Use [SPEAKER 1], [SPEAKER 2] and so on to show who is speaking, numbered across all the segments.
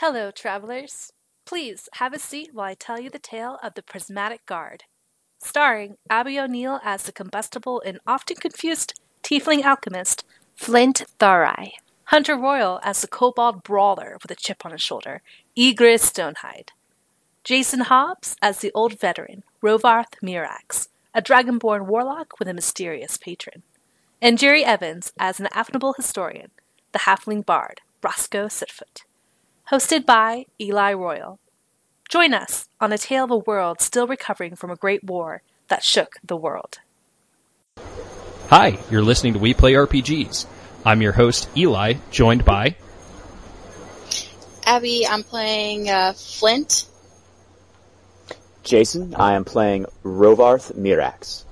[SPEAKER 1] Hello, travelers. Please have a seat while I tell you the tale of the Prismatic Guard. Starring Abby O'Neill as the combustible and often confused tiefling alchemist Flint Tharai, Hunter Royal as the kobold brawler with a chip on his shoulder, Egris Stonehide, Jason Hobbs as the old veteran Rovarth Mirax, a dragonborn warlock with a mysterious patron, and Jerry Evans as an affable historian, the halfling bard Roscoe Sitfoot. Hosted by Eli Royal. Join us on a tale of a world still recovering from a great war that shook the world.
[SPEAKER 2] Hi, you're listening to We Play RPGs. I'm your host, Eli, joined by.
[SPEAKER 3] Abby, I'm playing uh, Flint.
[SPEAKER 4] Jason, I am playing Rovarth Mirax.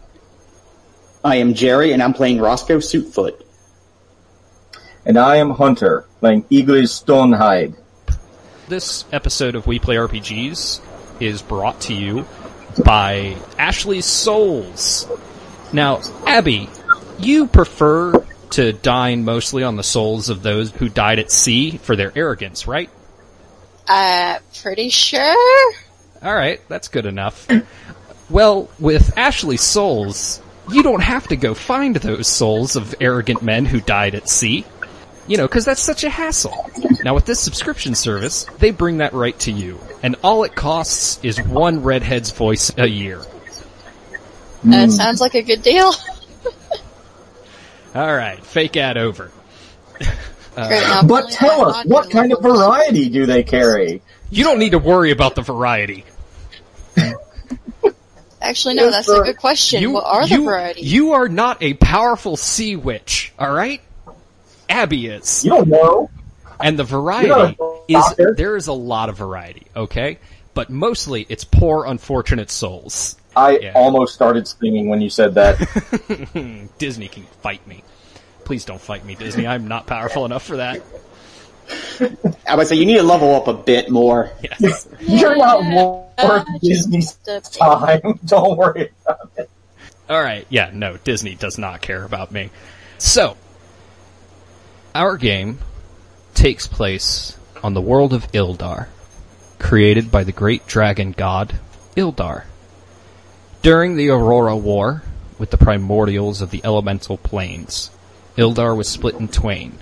[SPEAKER 5] I am Jerry, and I'm playing Roscoe Suitfoot.
[SPEAKER 6] And I am Hunter, playing Eglis Stonehide.
[SPEAKER 2] This episode of We Play RPGs is brought to you by Ashley's Souls. Now, Abby, you prefer to dine mostly on the souls of those who died at sea for their arrogance, right?
[SPEAKER 3] Uh, pretty sure.
[SPEAKER 2] Alright, that's good enough. Well, with Ashley's Souls, you don't have to go find those souls of arrogant men who died at sea. You know, because that's such a hassle. Now, with this subscription service, they bring that right to you. And all it costs is one redhead's voice a year.
[SPEAKER 3] That hmm. sounds like a good deal.
[SPEAKER 2] Alright, fake ad over.
[SPEAKER 3] Great, uh, now
[SPEAKER 6] But tell us, what kind of variety do they carry?
[SPEAKER 2] You don't need to worry about the variety.
[SPEAKER 3] Actually, no,
[SPEAKER 6] Yes,
[SPEAKER 3] that's
[SPEAKER 6] sir.
[SPEAKER 3] a good question.
[SPEAKER 2] You,
[SPEAKER 3] what are
[SPEAKER 2] you,
[SPEAKER 3] the varieties?
[SPEAKER 2] You are not a powerful sea witch, alright? Abby is.
[SPEAKER 6] You don't know.
[SPEAKER 2] And the variety
[SPEAKER 6] You're not a
[SPEAKER 2] is, there is a lot of variety, okay? But mostly it's poor unfortunate souls.
[SPEAKER 6] I
[SPEAKER 2] Yeah.
[SPEAKER 6] almost started screaming when you said that.
[SPEAKER 2] Disney can fight me. Please don't fight me, Disney. I'm not powerful enough for that.
[SPEAKER 5] I would say you need to level up a bit more.
[SPEAKER 2] Yes.
[SPEAKER 6] You're not worth Disney's time. Don't worry about it.
[SPEAKER 2] Alright, yeah, no, Disney does not care about me. So, our game takes place on the world of Ildar, created by the great dragon god, Ildar. During the Aurora War, with the primordials of the elemental planes, Ildar was split in twain,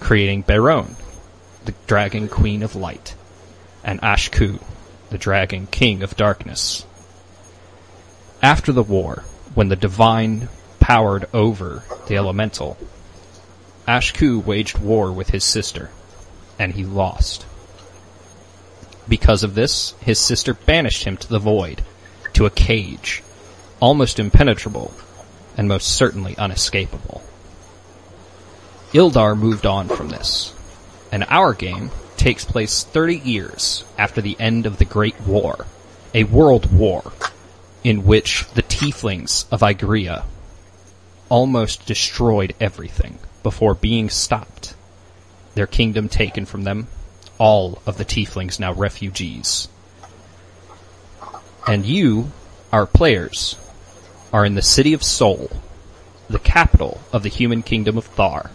[SPEAKER 2] creating Beron, the dragon queen of light, and Ashku, the dragon king of darkness. After the war, when the divine powered over the elemental, Ashku waged war with his sister, and he lost. Because of this, his sister banished him to the void, to a cage, almost impenetrable, and most certainly unescapable. Ildar moved on from this, and our game takes place 30 years after the end of the Great War, a world war in which the tieflings of Igria almost destroyed everything before being stopped. Their kingdom taken from them, all of the tieflings now refugees. And you, our players, are in the city of Sol, the capital of the human kingdom of Thar,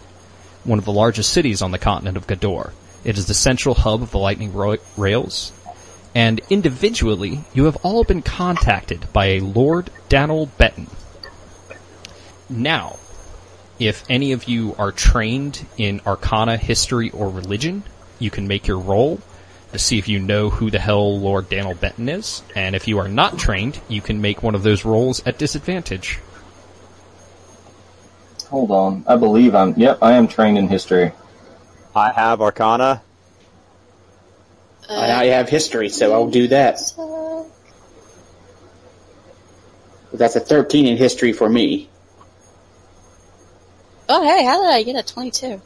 [SPEAKER 2] one of the largest cities on the continent of Gador. It is the central hub of the lightning ro- rails, and individually, you have all been contacted by a Lord Daniel Benton. Now, if any of you are trained in Arcana, History, or Religion, you can make your roll to see if you know who the hell Lord Daniel Benton is. And if you are not trained, you can make one of those rolls at disadvantage.
[SPEAKER 6] Hold on. I believe I'm. Yep, I am trained in history.
[SPEAKER 4] I have Arcana.
[SPEAKER 5] And I have history, so I'll do that.
[SPEAKER 3] Uh,
[SPEAKER 5] That's a 13 in history for me.
[SPEAKER 3] Oh, hey, how did I get a 22?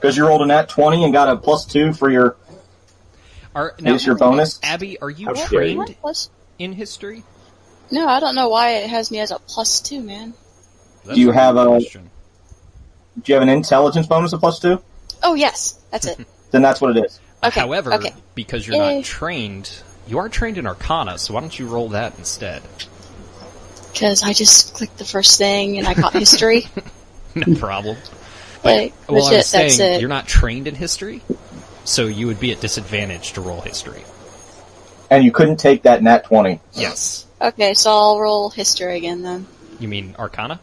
[SPEAKER 6] Because you rolled a nat 20 and got a plus 2 for your.
[SPEAKER 2] Are, now,
[SPEAKER 6] Is your bonus?
[SPEAKER 2] Abby, are you
[SPEAKER 4] How dare
[SPEAKER 2] trained
[SPEAKER 3] Plus?
[SPEAKER 2] in history?
[SPEAKER 3] No, I don't know why it has me as a plus two, man.
[SPEAKER 2] That's
[SPEAKER 6] you
[SPEAKER 2] a
[SPEAKER 6] have a-
[SPEAKER 2] question.
[SPEAKER 6] Do you have an intelligence bonus of plus 2?
[SPEAKER 3] Oh, yes, that's it.
[SPEAKER 6] Then that's what it is.
[SPEAKER 3] Okay,
[SPEAKER 2] However,
[SPEAKER 3] okay.
[SPEAKER 2] because you're
[SPEAKER 3] Yay.
[SPEAKER 2] not trained, you are trained in Arcana, so why don't you roll that instead?
[SPEAKER 3] Because I just clicked the first thing and I got history.
[SPEAKER 2] No problem.
[SPEAKER 3] Like,
[SPEAKER 2] Well, I was
[SPEAKER 3] legit,
[SPEAKER 2] saying,
[SPEAKER 3] it.
[SPEAKER 2] you're not trained in history? so you would be at disadvantage to roll history.
[SPEAKER 6] And you couldn't take that nat 20.
[SPEAKER 2] Yes.
[SPEAKER 3] Okay, so I'll roll history again then.
[SPEAKER 2] You mean Arcana?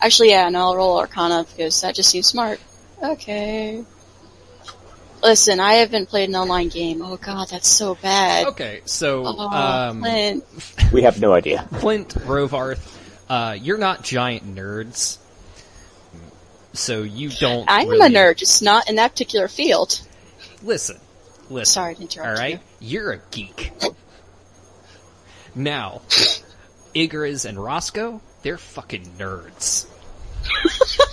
[SPEAKER 3] Actually, yeah, and I'll roll Arcana because that just seems smart. Okay. Listen, I haven't played an online game. Oh god, that's so bad.
[SPEAKER 2] Okay, so
[SPEAKER 3] Oh,
[SPEAKER 2] um,
[SPEAKER 3] Clint.
[SPEAKER 4] We have no idea.
[SPEAKER 2] Flint, Rovarth, uh, you're not giant nerds, so you don't.
[SPEAKER 3] I'm
[SPEAKER 2] really-
[SPEAKER 3] a nerd, just not in that particular field.
[SPEAKER 2] Listen, listen.
[SPEAKER 3] Sorry to interrupt
[SPEAKER 2] All right, you're a geek. Now, Igriz and Roscoe, they're fucking nerds.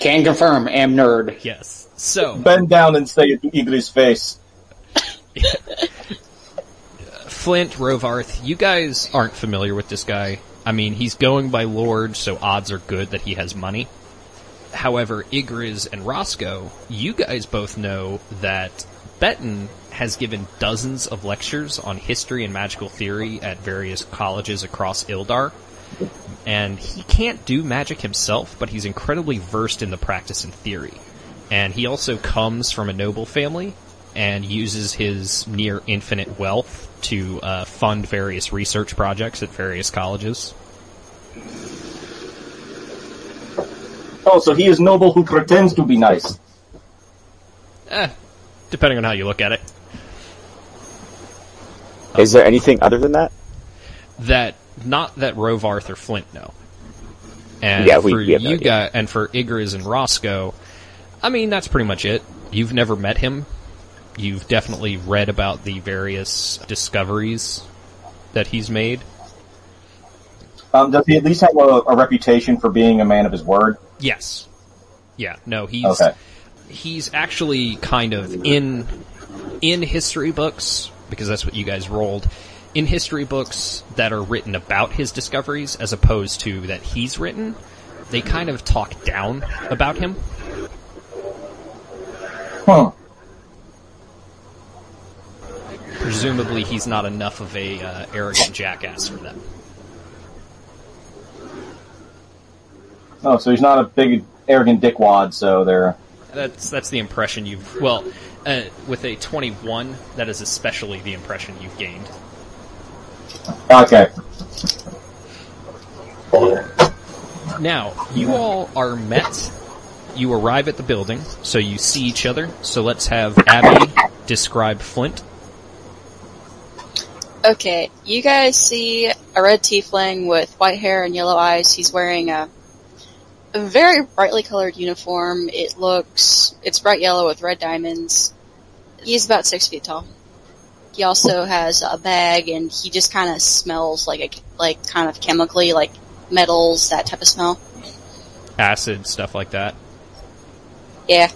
[SPEAKER 5] Can confirm, am nerd.
[SPEAKER 2] Yes. So,
[SPEAKER 6] Bend down and say it to Eagly's face.
[SPEAKER 2] Flint, Rovarth, you guys aren't familiar with this guy. I mean, he's going by Lord, so odds are good that he has money. However, Igriz and Roscoe, you guys both know that Benton has given dozens of lectures on history and magical theory at various colleges across Ildar. And he can't do magic himself, but he's incredibly versed in the practice and theory. And he also comes from a noble family and uses his near infinite wealth to uh, fund various research projects at various colleges.
[SPEAKER 6] Oh, so he is noble who pretends to be nice.
[SPEAKER 2] Eh, depending on how you look at it.
[SPEAKER 4] Is there anything other than that?
[SPEAKER 2] That not that Rovarth or Flint know. And
[SPEAKER 4] Yeah, we-
[SPEAKER 2] for
[SPEAKER 4] we have no
[SPEAKER 2] you
[SPEAKER 4] idea.
[SPEAKER 2] guys, and for Igriz and Roscoe, I mean that's pretty much it. You've never met him. You've definitely read about the various discoveries that he's made.
[SPEAKER 6] Um, does he at least have a, a reputation for being a man of his word?
[SPEAKER 2] Yes. Yeah. No, he's
[SPEAKER 6] Okay.
[SPEAKER 2] he's actually kind of in in history books because that's what you guys rolled. In history books that are written about his discoveries as opposed to that he's written, they kind of talk down about him.
[SPEAKER 6] Huh.
[SPEAKER 2] Presumably, he's not enough of a uh, arrogant jackass for them.
[SPEAKER 6] Oh, so he's not a big, arrogant dickwad, so they're...
[SPEAKER 2] That's that's the impression you've well, uh, with a twenty-one, that is especially the impression you've gained.
[SPEAKER 6] Okay.
[SPEAKER 2] Now, you all are met. You arrive at the building, so you see each other. So let's have Abby describe Flint.
[SPEAKER 3] Okay, you guys see a red tiefling with white hair and yellow eyes. He's wearing a, a very brightly colored uniform. It looks, it's bright yellow with red diamonds. He's about six feet tall. He also has a bag and he just kind of smells like a, like kind of chemically, like metals, that type of smell.
[SPEAKER 2] Acid, stuff like that.
[SPEAKER 3] Yeah.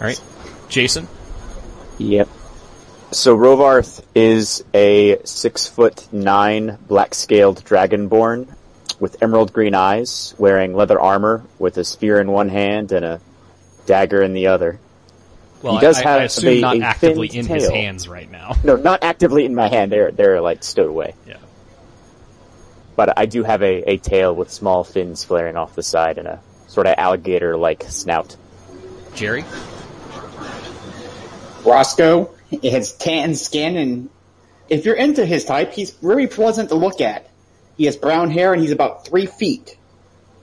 [SPEAKER 2] Alright. Jason?
[SPEAKER 4] Yep. So Rovarth is a six foot nine black scaled dragonborn with emerald green eyes, wearing leather armor with a spear in one hand and a dagger in the other.
[SPEAKER 2] Well,
[SPEAKER 4] He does
[SPEAKER 2] I,
[SPEAKER 4] have
[SPEAKER 2] I assume
[SPEAKER 4] a-
[SPEAKER 2] not
[SPEAKER 4] a
[SPEAKER 2] actively
[SPEAKER 4] finned
[SPEAKER 2] in his hands right now.
[SPEAKER 4] No, not actively in my hand. They're they're like stowed away.
[SPEAKER 2] Yeah.
[SPEAKER 4] But I do have a, a tail with small fins flaring off the side and a sort of alligator like snout.
[SPEAKER 2] Jerry?
[SPEAKER 5] Roscoe he has tan skin, and if you're into his type, he's very pleasant to look at. He has brown hair, and he's about three feet.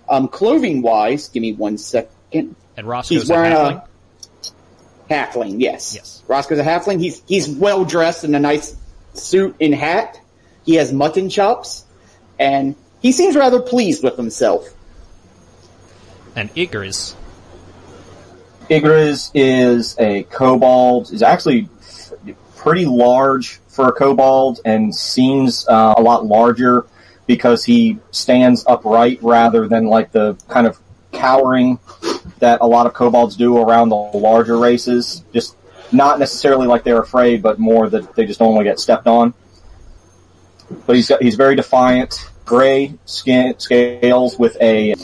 [SPEAKER 5] Um, clothing wise, give me one second.
[SPEAKER 2] And Roscoe's
[SPEAKER 5] He's
[SPEAKER 2] a
[SPEAKER 5] wearing
[SPEAKER 2] halfling?
[SPEAKER 5] a halfling. Yes.
[SPEAKER 2] Yes.
[SPEAKER 5] Roscoe's a halfling. He's he's well dressed in a nice suit and hat. He has mutton chops, and he seems rather pleased with himself.
[SPEAKER 2] And Igriz.
[SPEAKER 6] Igriz is a kobold, is actually pretty large for a kobold and seems uh, a lot larger because he stands upright rather than like the kind of cowering that a lot of kobolds do around the larger races. Just not necessarily like they're afraid, but more that they just don't want to get stepped on. But he's got, he's very defiant, gray skin scales with a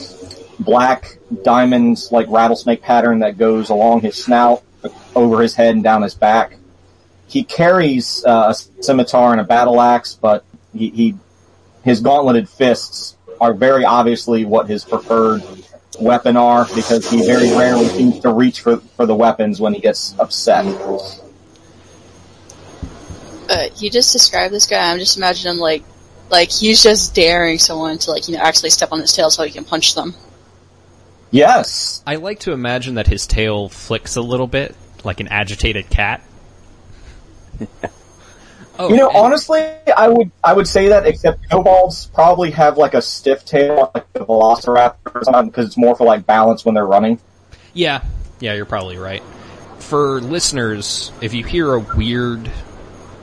[SPEAKER 6] black diamonds like rattlesnake pattern that goes along his snout, over his head and down his back. He carries uh, a scimitar and a battle axe, but he, he his gauntleted fists are very obviously what his preferred weapon are because he very rarely seems to reach for, for the weapons when he gets upset.
[SPEAKER 3] Uh, you just described this guy. I'm just imagining him like, like he's just daring someone to like you know actually step on his tail so he can punch them.
[SPEAKER 6] Yes.
[SPEAKER 2] I like to imagine that his tail flicks a little bit, like an agitated cat. oh,
[SPEAKER 6] You know,
[SPEAKER 2] and-
[SPEAKER 6] honestly, I would I would say that except kobolds probably have like a stiff tail, like a velociraptor or something, because it's more for like balance when they're running.
[SPEAKER 2] Yeah, yeah, you're probably right. For listeners, if you hear a weird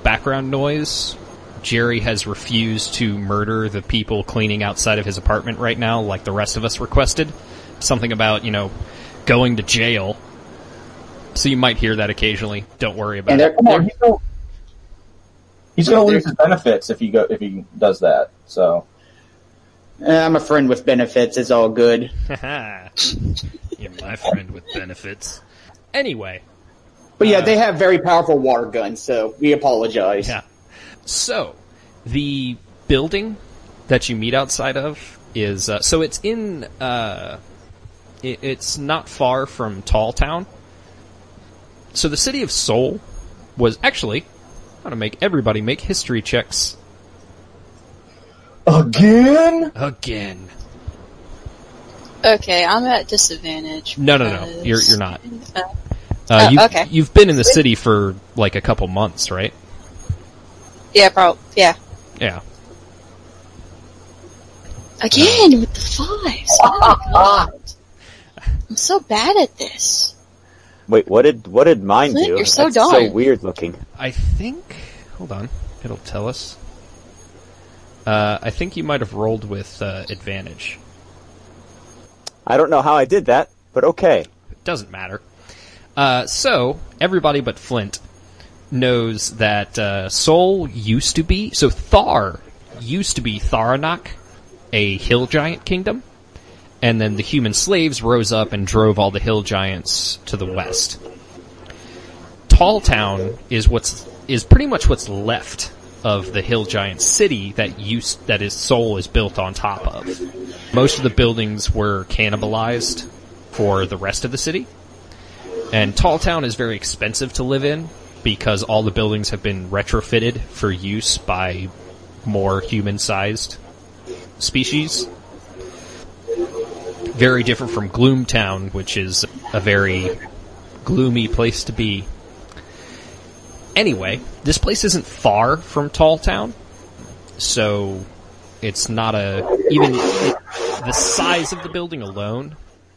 [SPEAKER 2] background noise, Jerry has refused to murder the people cleaning outside of his apartment right now, like the rest of us requested. Something about, you know, going to jail. So you might hear that occasionally. Don't worry about
[SPEAKER 5] And
[SPEAKER 2] it.
[SPEAKER 6] Come on, he's gonna, he's gonna lose his benefits if he go if he does that. So
[SPEAKER 5] eh, I'm a friend with benefits. It's all good.
[SPEAKER 2] You're my friend with benefits. Anyway,
[SPEAKER 5] But yeah,
[SPEAKER 2] Uh,
[SPEAKER 5] they have very powerful water guns, so we apologize.
[SPEAKER 2] Yeah. So, the building that you meet outside of is uh, so it's in uh, it, it's not far from Tall Town. So the city of Sol was actually I'm gonna make everybody make history checks
[SPEAKER 6] again,
[SPEAKER 2] again.
[SPEAKER 3] Okay, I'm at disadvantage.
[SPEAKER 2] No, no, no. You're you're not.
[SPEAKER 3] Uh,
[SPEAKER 2] Uh,
[SPEAKER 3] Oh,
[SPEAKER 2] you,
[SPEAKER 3] okay.
[SPEAKER 2] You've been in the city for like a couple months, right?
[SPEAKER 3] yeah, probably. Yeah.
[SPEAKER 2] Yeah.
[SPEAKER 3] Again with the fives. Oh my god. I'm so bad at this.
[SPEAKER 4] Wait, what did what did mine
[SPEAKER 3] Flint,
[SPEAKER 4] do?
[SPEAKER 3] you're so
[SPEAKER 4] That's so weird looking.
[SPEAKER 2] I think. Hold on. It'll tell us. Uh, I think you might have rolled with uh, advantage.
[SPEAKER 4] I don't know how I did that, but okay.
[SPEAKER 2] It doesn't matter. Uh, so everybody but Flint knows that uh, Sol used to be so Thar used to be Tharanak, a hill giant kingdom, and then the human slaves rose up and drove all the hill giants to the west. Tall Town is what's is pretty much what's left of the hill giant city that used that is Sol is built on top of. Most of the buildings were cannibalized for the rest of the city. And Tall Town is very expensive to live in because all the buildings have been retrofitted for use by more human-sized species. Very different from Gloomtown, which is a very gloomy place to be. Anyway, this place isn't far from Tall Town, so it's not a even it, the size of the building alone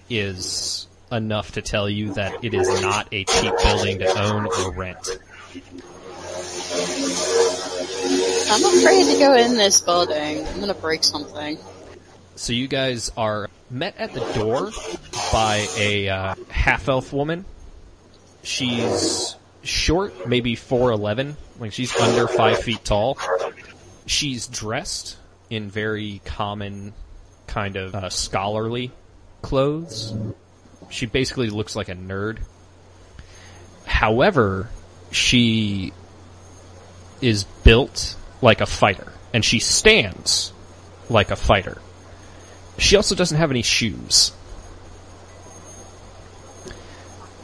[SPEAKER 2] is enough to tell you that it is not a cheap building to own or rent.
[SPEAKER 3] I'm afraid to go in this building. I'm gonna break something.
[SPEAKER 2] So you guys are met at the door by a uh, half elf woman. She's short, maybe four eleven, like she's under five feet tall. She's dressed in very common, kind of uh, scholarly clothes. She basically looks like a nerd. However, she is built like a fighter, and she stands like a fighter. She also doesn't have any shoes.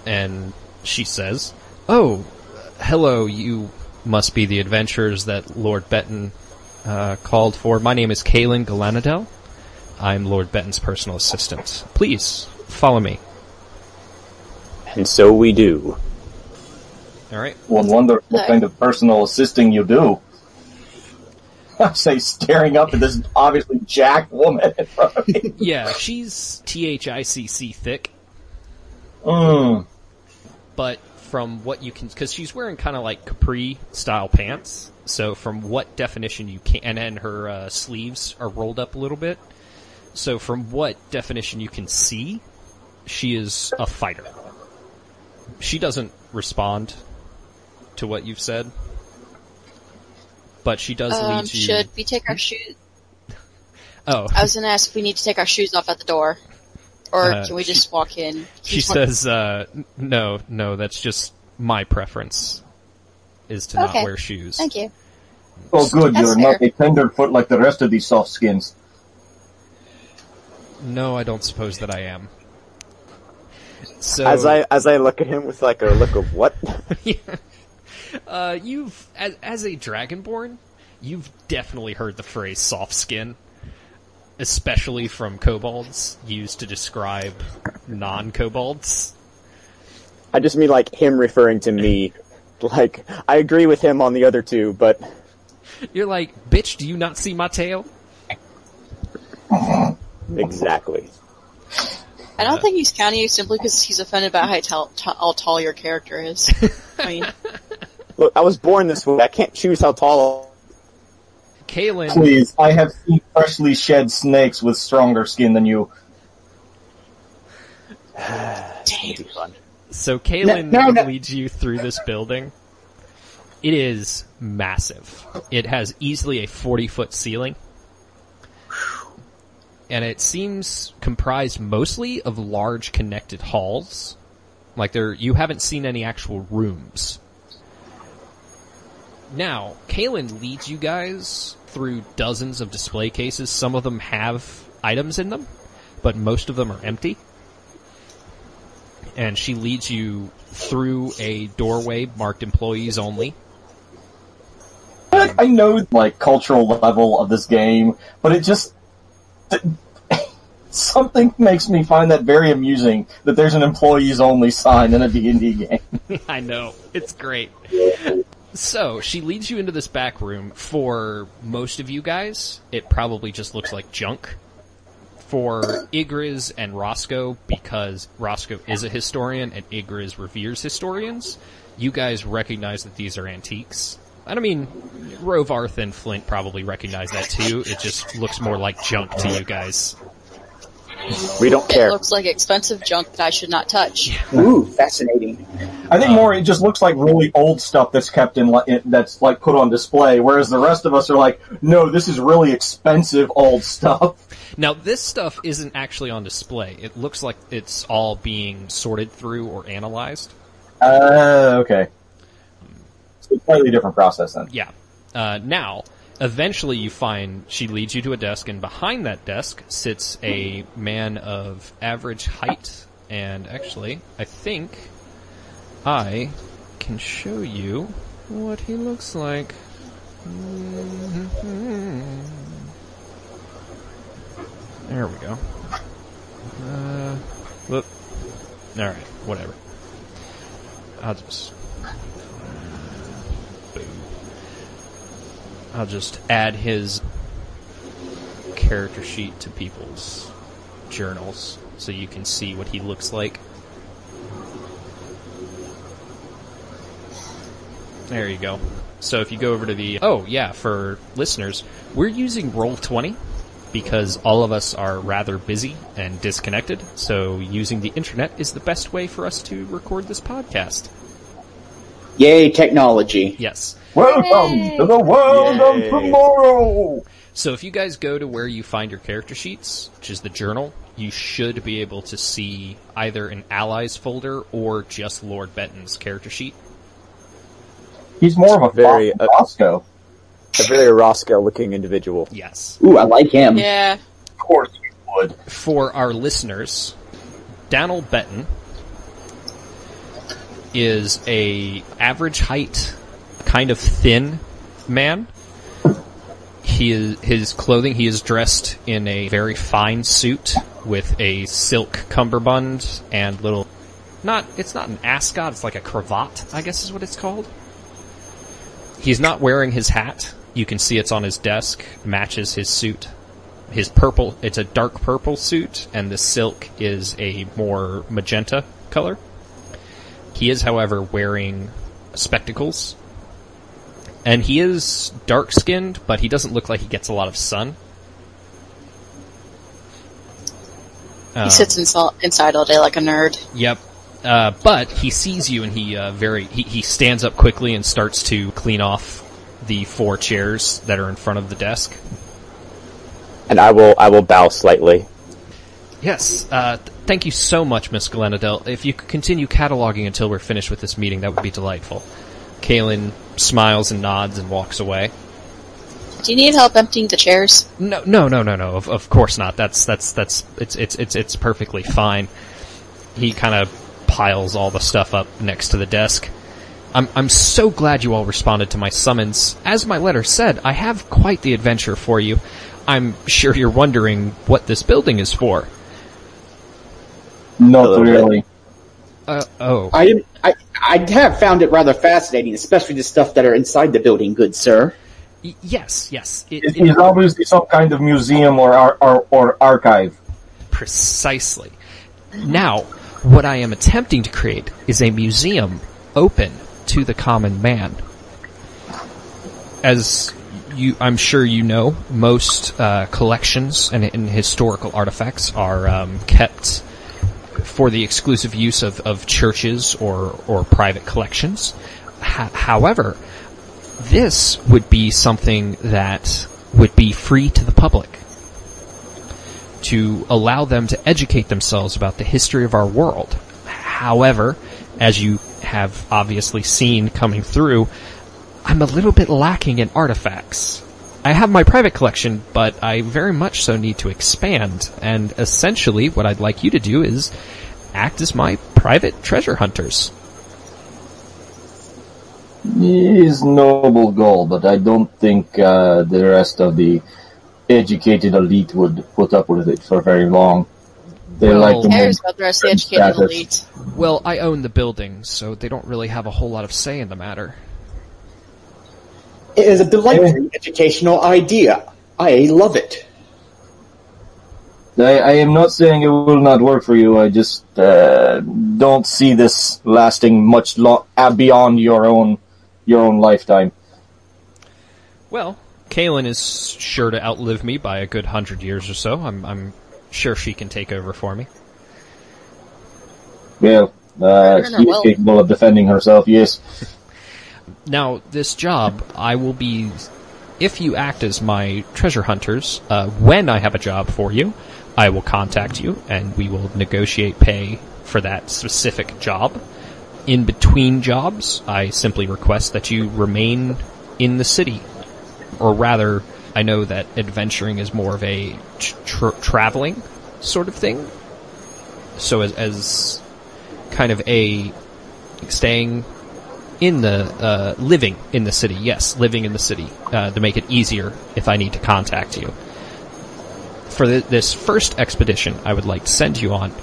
[SPEAKER 2] And she says, Oh, hello, you must be the adventurers that Lord Benton uh, called for. My name is Kaelin Galanadel. I'm Lord Benton's personal assistant. Please, follow me.
[SPEAKER 4] And so we do.
[SPEAKER 2] Alright?
[SPEAKER 6] one wonder what kind of personal assisting you do. I say, staring up at this obviously jacked woman in front of me.
[SPEAKER 2] Yeah, she's T-H-I-C-C thick,
[SPEAKER 6] Mm.
[SPEAKER 2] but from what you can, because she's wearing kind of like capri style pants. So from what definition you can, and then her uh, sleeves are rolled up a little bit. So from what definition you can see, she is a fighter. She doesn't respond to what you've said, but she does
[SPEAKER 3] Um,
[SPEAKER 2] lead you.
[SPEAKER 3] should we take our shoes?
[SPEAKER 2] Oh,
[SPEAKER 3] I was gonna ask if we need to take our shoes off at the door, or
[SPEAKER 2] Uh,
[SPEAKER 3] can we
[SPEAKER 2] she-
[SPEAKER 3] just walk in?
[SPEAKER 2] she
[SPEAKER 3] She's one-
[SPEAKER 2] says, uh, "No, no, that's just my preference, is to not wear shoes."
[SPEAKER 3] Thank you.
[SPEAKER 6] Oh, good,
[SPEAKER 3] That's
[SPEAKER 6] you're not
[SPEAKER 3] fair.
[SPEAKER 6] a tenderfoot like the rest of these soft skins.
[SPEAKER 2] no, I don't suppose that I am. So,
[SPEAKER 4] As I as I look at him with like a look of what?
[SPEAKER 2] uh, you've as, as a dragonborn, you've definitely heard the phrase "soft skin," especially from kobolds, used to describe non-kobolds.
[SPEAKER 4] I just mean like him referring to me. Like I agree with him on the other two, but
[SPEAKER 2] You're like, bitch, do you not see my tail?
[SPEAKER 4] exactly.
[SPEAKER 3] I don't think he's counting you simply because he's offended by how tall, how tall your character is. I mean,
[SPEAKER 4] Look, I was born this way. I can't choose how tall. I am.
[SPEAKER 2] Kalen,
[SPEAKER 6] Please, I have seen freshly shed snakes with stronger skin than you.
[SPEAKER 4] It'll be fun.
[SPEAKER 2] so Kalen
[SPEAKER 5] No, no, no.
[SPEAKER 2] leads you through this building. It is massive. It has easily a 40 foot ceiling. And it seems comprised mostly of large connected halls. Like there, you haven't seen any actual rooms. Now, Kalen leads you guys through dozens of display cases. Some of them have items in them, but most of them are empty. And she leads you through a doorway marked employees only.
[SPEAKER 6] I know like cultural level of this game, but it just something makes me find that very amusing that there's an employees only sign in a D&D game.
[SPEAKER 2] I know. It's great. So, she leads you into this back room. For most of you guys, it probably just looks like junk. For Igriz and Roscoe, because Roscoe is a historian and Igriz reveres historians, you guys recognize that these are antiques. I mean, Rovarth and Flint probably recognize that too. It just looks more like junk to you guys.
[SPEAKER 4] We don't care.
[SPEAKER 3] it looks like expensive junk that I should not touch.
[SPEAKER 5] Ooh, fascinating.
[SPEAKER 6] I think more it just looks like really old stuff that's kept in that's like put on display, whereas the rest of us are like, no, this is really expensive old stuff.
[SPEAKER 2] Now, this stuff isn't actually on display. It looks like it's all being sorted through or analyzed.
[SPEAKER 6] Uh, okay. It's a slightly different process then.
[SPEAKER 2] Yeah. Uh, now, eventually you find she leads you to a desk, and behind that desk sits a man of average height. And actually, I think I can show you what he looks like. There we go. Uh, whoop. Alright, whatever. I'll just. I'll just add his character sheet to people's journals so you can see what he looks like. There you go. So if you go over to the oh yeah, for listeners, we're using Roll20 because all of us are rather busy and disconnected. So using the internet is the best way for us to record this podcast.
[SPEAKER 5] Yay, technology.
[SPEAKER 2] Yes.
[SPEAKER 6] Welcome to the world
[SPEAKER 4] Yay.
[SPEAKER 6] of tomorrow!
[SPEAKER 2] So if you guys go to where you find your character sheets, which is the journal, you should be able to see either an allies folder or just Lord Benton's character sheet.
[SPEAKER 6] He's more of a
[SPEAKER 4] Very,
[SPEAKER 6] Very,
[SPEAKER 4] uh,
[SPEAKER 6] Roscoe.
[SPEAKER 4] A very Roscoe looking individual.
[SPEAKER 2] Yes.
[SPEAKER 5] Ooh, I like him.
[SPEAKER 3] Yeah.
[SPEAKER 6] Of course you would.
[SPEAKER 2] For our listeners, Daniel Benton is a average height, kind of thin man. He is, his clothing, he is dressed in a very fine suit with a silk cummerbund and little, not, it's not an ascot, it's like a cravat, I guess is what it's called. He's not wearing his hat. You can see it's on his desk, matches his suit. His purple, it's a dark purple suit, and the silk is a more magenta color. He is, however, wearing spectacles. And he is dark skinned, but he doesn't look like he gets a lot of sun. Um,
[SPEAKER 3] He sits inso- inside all day like a nerd.
[SPEAKER 2] Yep. Uh, but he sees you and he uh, very he, he stands up quickly and starts to clean off the four chairs that are in front of the desk.
[SPEAKER 4] And I will I will bow slightly.
[SPEAKER 2] Yes. Uh, th- thank you so much, Miss Glenadell. If you could continue cataloging until we're finished with this meeting, that would be delightful. Kalen smiles and nods and walks away.
[SPEAKER 3] Do you need help emptying the chairs?
[SPEAKER 2] No, no, no, no, no. Of, of course not. That's that's that's it's it's it's it's perfectly fine. He kind of piles all the stuff up next to the desk. I'm I'm so glad you all responded to my summons. As my letter said, I have quite the adventure for you. I'm sure you're wondering what this building is for.
[SPEAKER 6] Not really.
[SPEAKER 2] Uh, oh,
[SPEAKER 5] I, I, I have found it rather fascinating, especially the stuff that are inside the building, good sir.
[SPEAKER 2] y- yes, yes. It,
[SPEAKER 6] It
[SPEAKER 2] it-
[SPEAKER 6] is obviously some kind of museum or ar- or, or archive.
[SPEAKER 2] Precisely. Now, what I am attempting to create is a museum open to the common man. As you, I'm sure you know, most uh, collections and, and historical artifacts are um, kept for the exclusive use of, of churches or, or private collections. Ho- however, this would be something that would be free to the public to allow them to educate themselves about the history of our world. However, as you have obviously seen coming through, I'm a little bit lacking in artifacts. I have my private collection, but I very much so need to expand, and essentially what I'd like you to do is act as my private treasure hunters.
[SPEAKER 6] is noble goal, but I don't think uh, the rest of the educated elite would put up with it for very long. They
[SPEAKER 2] Well-
[SPEAKER 6] like
[SPEAKER 3] Who
[SPEAKER 6] to
[SPEAKER 3] cares about the rest of the educated
[SPEAKER 6] Status.
[SPEAKER 3] elite?
[SPEAKER 2] Well, I own the building, so they don't really have a whole lot of say in the matter.
[SPEAKER 5] It is a delightfully educational idea. I love it.
[SPEAKER 6] I, I am not saying it will not work for you. I just uh, don't see this lasting much lo- uh, beyond your own your own lifetime.
[SPEAKER 2] Well, Kaylin is sure to outlive me by a good hundred years or so. I'm, I'm sure she can take over for me.
[SPEAKER 6] Well, uh,
[SPEAKER 3] Turner
[SPEAKER 6] she is capable of defending herself. Yes.
[SPEAKER 2] Now, this job, I will be, if you act as my treasure hunters, uh, when I have a job for you, I will contact you and we will negotiate pay for that specific job. In between jobs, I simply request that you remain in the city. Or rather, I know that adventuring is more of a tr- traveling sort of thing. So as, as kind of a staying in the uh, living in the city. Yes, living in the city uh, to make it easier if I need to contact you. For th- this first expedition, I would like to send you on.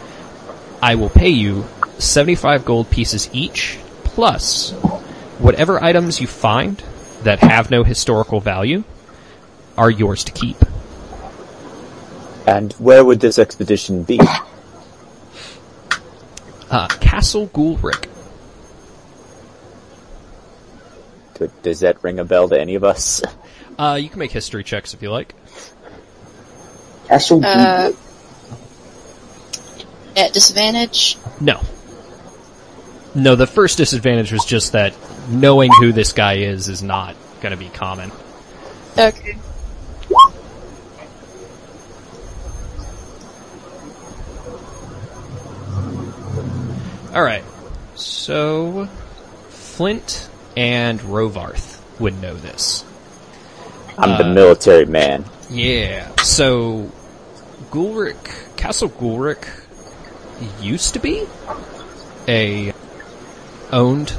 [SPEAKER 2] I will pay you seventy-five gold pieces each, plus whatever items you find that have no historical value are yours to keep.
[SPEAKER 4] And where would this expedition be?
[SPEAKER 2] Uh, Castle Gulrick.
[SPEAKER 4] Could- Does that ring a bell to any of us?
[SPEAKER 2] Uh, you can make history checks if you like.
[SPEAKER 5] Castle
[SPEAKER 3] Uh, at disadvantage.
[SPEAKER 2] No. No, the first disadvantage was just that knowing who this guy is is not going to be common.
[SPEAKER 3] Okay.
[SPEAKER 2] All right. So Flint and Rovarth would know this.
[SPEAKER 4] I'm the
[SPEAKER 2] Uh,
[SPEAKER 4] military man.
[SPEAKER 2] Yeah. So Gulrick, Castle Gulrick used to be a owned.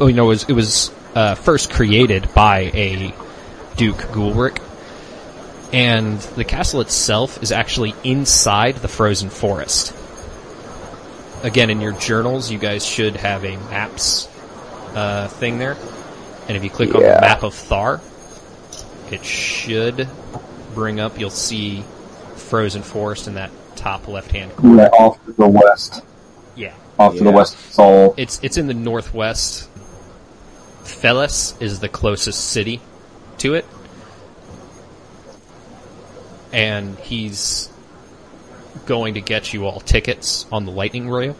[SPEAKER 2] Oh, you know, it was, it was uh, first created by a Duke Gulrick, and the castle itself is actually inside the frozen forest. Again, in your journals, you guys should have a maps uh, thing there, and if you click on the map of Thar, it should bring up. You'll see frozen forest in that top left-hand corner.
[SPEAKER 6] Yeah, off to the west.
[SPEAKER 2] Yeah,
[SPEAKER 6] Off to the
[SPEAKER 4] Yeah.
[SPEAKER 6] west. So
[SPEAKER 2] it's it's in the northwest. Felis is the closest city to it, and he's going to get you all tickets on the lightning rail.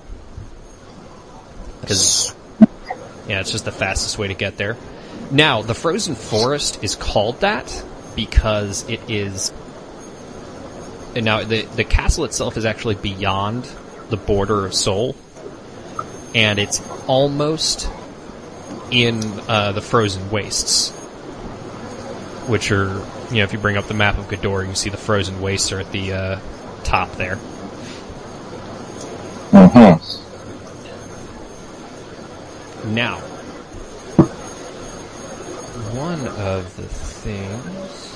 [SPEAKER 2] Because yeah, it's just the fastest way to get there. Now, the frozen forest is called that because it is. And now the the castle itself is actually beyond the border of Sol, and it's almost in uh, the frozen wastes. which are, you know, if you bring up the map of Gador, you can see the frozen wastes are at the uh, top there.
[SPEAKER 6] hmm
[SPEAKER 2] Now, one of the things.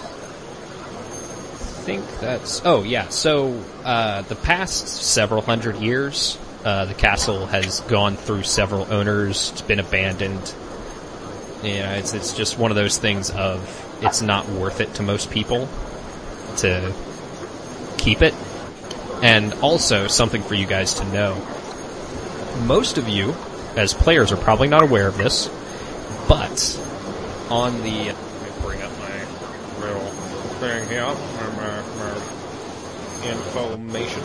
[SPEAKER 2] I think that's. Oh, yeah. So, uh, the past several hundred years, uh, the castle has gone through several owners. It's been abandoned. Know, it's, it's just one of those things of it's not worth it to most people to keep it. And also, something for you guys to know. Most of you, as players, are probably not aware of this, but on the. Bring up my little thing here. My, my information.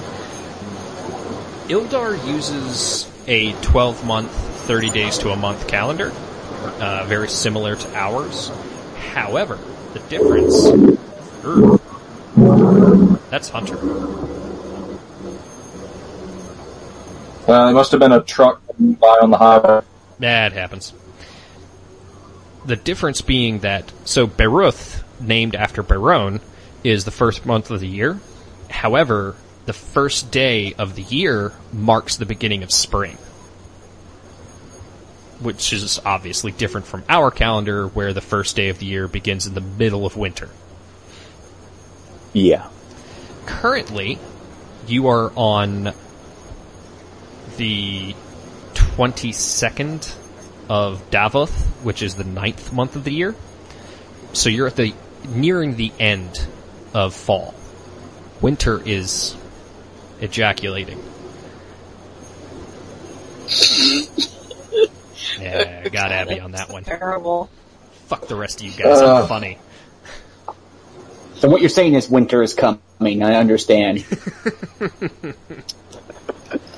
[SPEAKER 2] Ildar uses a 12 month, 30 days to a month calendar, uh, very similar to ours. However, the difference. Err. that's Hunter.
[SPEAKER 6] Uh, there must have been a truck by on the highway.
[SPEAKER 2] That happens. The difference being that so Beruth, named after Beron, is the first month of the year. However, the first day of the year marks the beginning of spring. Which is obviously different from our calendar, where the first day of the year begins in the middle of winter.
[SPEAKER 4] Yeah.
[SPEAKER 2] Currently, you are on the 22nd of Davoth, which is the ninth month of the year. So you're at the nearing the end of fall. Winter is ejaculating. Yeah, I got Abby on that one.
[SPEAKER 3] Terrible.
[SPEAKER 2] Fuck the rest of you guys. I'm funny.
[SPEAKER 5] So what you're saying is winter is coming. I understand.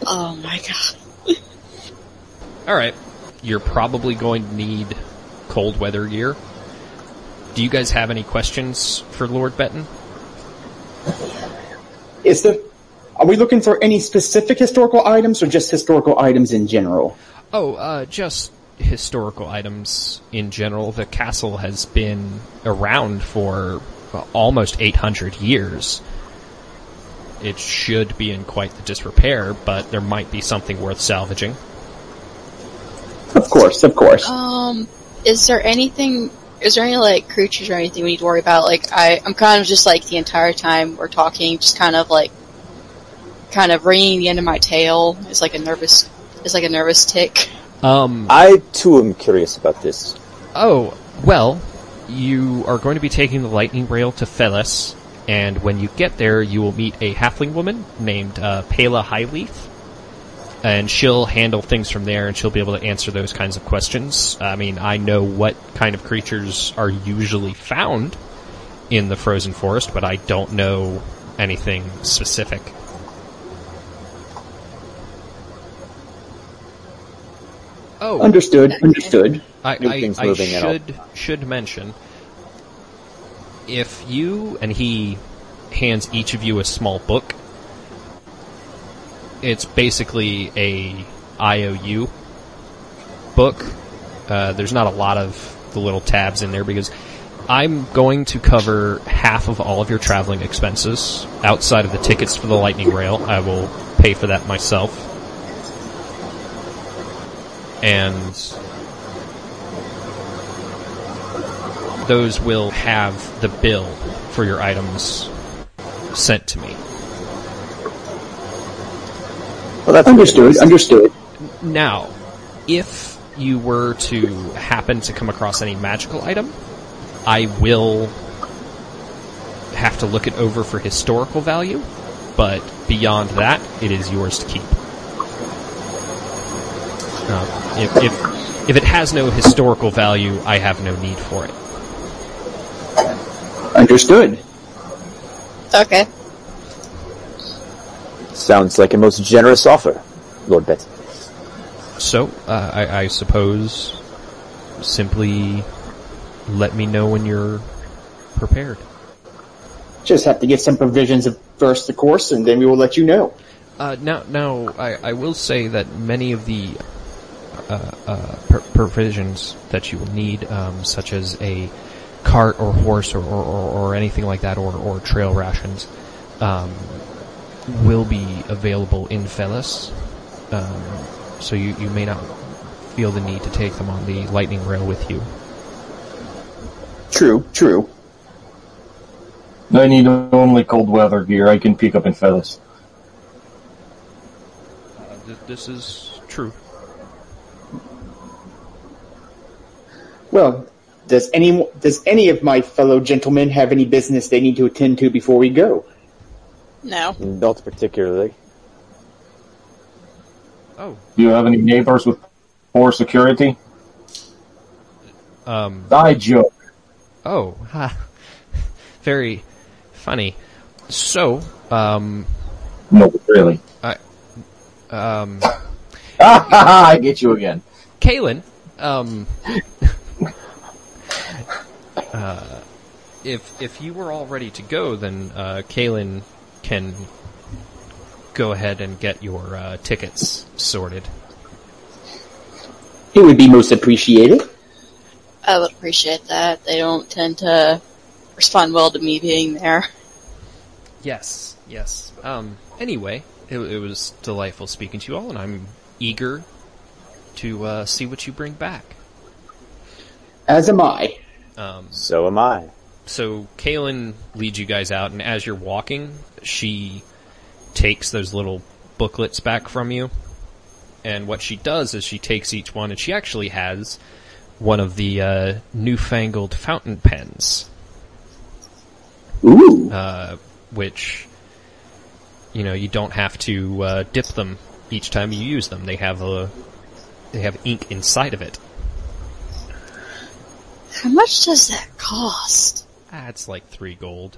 [SPEAKER 3] Oh my god.
[SPEAKER 2] All right, you're probably going to need cold weather gear. Do you guys have any questions for Lord Benton?
[SPEAKER 5] Is the are we looking for any specific historical items or just historical items in general?
[SPEAKER 2] Oh, uh, just historical items in general. The castle has been around for almost 800 years. It should be in quite the disrepair, but there might be something worth salvaging.
[SPEAKER 5] Of course, of course.
[SPEAKER 3] Um, is there anything? Is there any like creatures or anything we need to worry about? Like, I, I'm kind of just like the entire time we're talking, just kind of like, kind of wringing the end of my tail. It's like a nervous, it's like a nervous tick.
[SPEAKER 2] Um,
[SPEAKER 4] I too am curious about this.
[SPEAKER 2] Oh, well, you are going to be taking the lightning rail to Felis, and when you get there, you will meet a halfling woman named uh, Pela Highleaf, and she'll handle things from there, and she'll be able to answer those kinds of questions. I mean, I know what kind of creatures are usually found in the frozen forest, but I don't know anything specific. Oh,
[SPEAKER 5] Understood, understood.
[SPEAKER 2] I,
[SPEAKER 4] New
[SPEAKER 2] I, I
[SPEAKER 4] moving in all-
[SPEAKER 2] should should mention if you and he hands each of you a small book. It's basically a IOU book. Uh, there's not a lot of the little tabs in there because I'm going to cover half of all of your traveling expenses outside of the tickets for the lightning rail. I will pay for that myself. And those will have the bill for your items sent to me.
[SPEAKER 4] Well, that's
[SPEAKER 5] Understood, understood.
[SPEAKER 2] Now, if you were to happen to come across any magical item, I will have to look it over for historical value, but beyond that, it is yours to keep. Uh, if, if, if it has no historical value, I have no need for it.
[SPEAKER 5] Understood.
[SPEAKER 3] Okay.
[SPEAKER 4] Sounds like a most generous offer, Lord Bet.
[SPEAKER 2] So, uh, I, I suppose simply let me know when you're prepared.
[SPEAKER 5] Just have to get some provisions of first, of course, and then we will let you know.
[SPEAKER 2] Uh, now, now, I, I will say that many of the uh, uh, per- provisions that you will need, um, such as a cart or horse or, or, or, or anything like that, or, or trail rations, um, will be available in Felis. Um, so you, you may not feel the need to take them on the lightning rail with you.
[SPEAKER 5] True, true.
[SPEAKER 6] I need only cold weather gear I can pick up in Felis.
[SPEAKER 2] Uh, th- this is true.
[SPEAKER 5] Well, does any does any of my fellow gentlemen have any business they need to attend to before we go?
[SPEAKER 3] No.
[SPEAKER 4] Not particularly.
[SPEAKER 2] Oh,
[SPEAKER 6] Do you have any neighbors with poor security?
[SPEAKER 2] um,
[SPEAKER 6] I joke.
[SPEAKER 2] oh, ha. very funny. So, um,
[SPEAKER 6] No, really.
[SPEAKER 2] um,
[SPEAKER 6] I get you again.
[SPEAKER 2] Kalen, um, uh, if if you were all ready to go, then uh, Kalen can go ahead and get your uh, tickets sorted.
[SPEAKER 5] It would be most appreciated.
[SPEAKER 3] I would appreciate that. They don't tend to respond well to me being there.
[SPEAKER 2] Yes, yes. Um, anyway, it, it was delightful speaking to you all, and I'm eager to uh, see what you bring back.
[SPEAKER 5] As am I.
[SPEAKER 2] Um,
[SPEAKER 4] So am I.
[SPEAKER 2] so Kaylin leads you guys out, and as you're walking, she takes those little booklets back from you. And what she does is she takes each one, and she actually has one of the uh, newfangled fountain pens,
[SPEAKER 5] Ooh.
[SPEAKER 2] uh, which you know you don't have to uh, dip them each time you use them. They have a they have ink inside of it.
[SPEAKER 3] How much does that cost?
[SPEAKER 2] Ah, it's like three gold.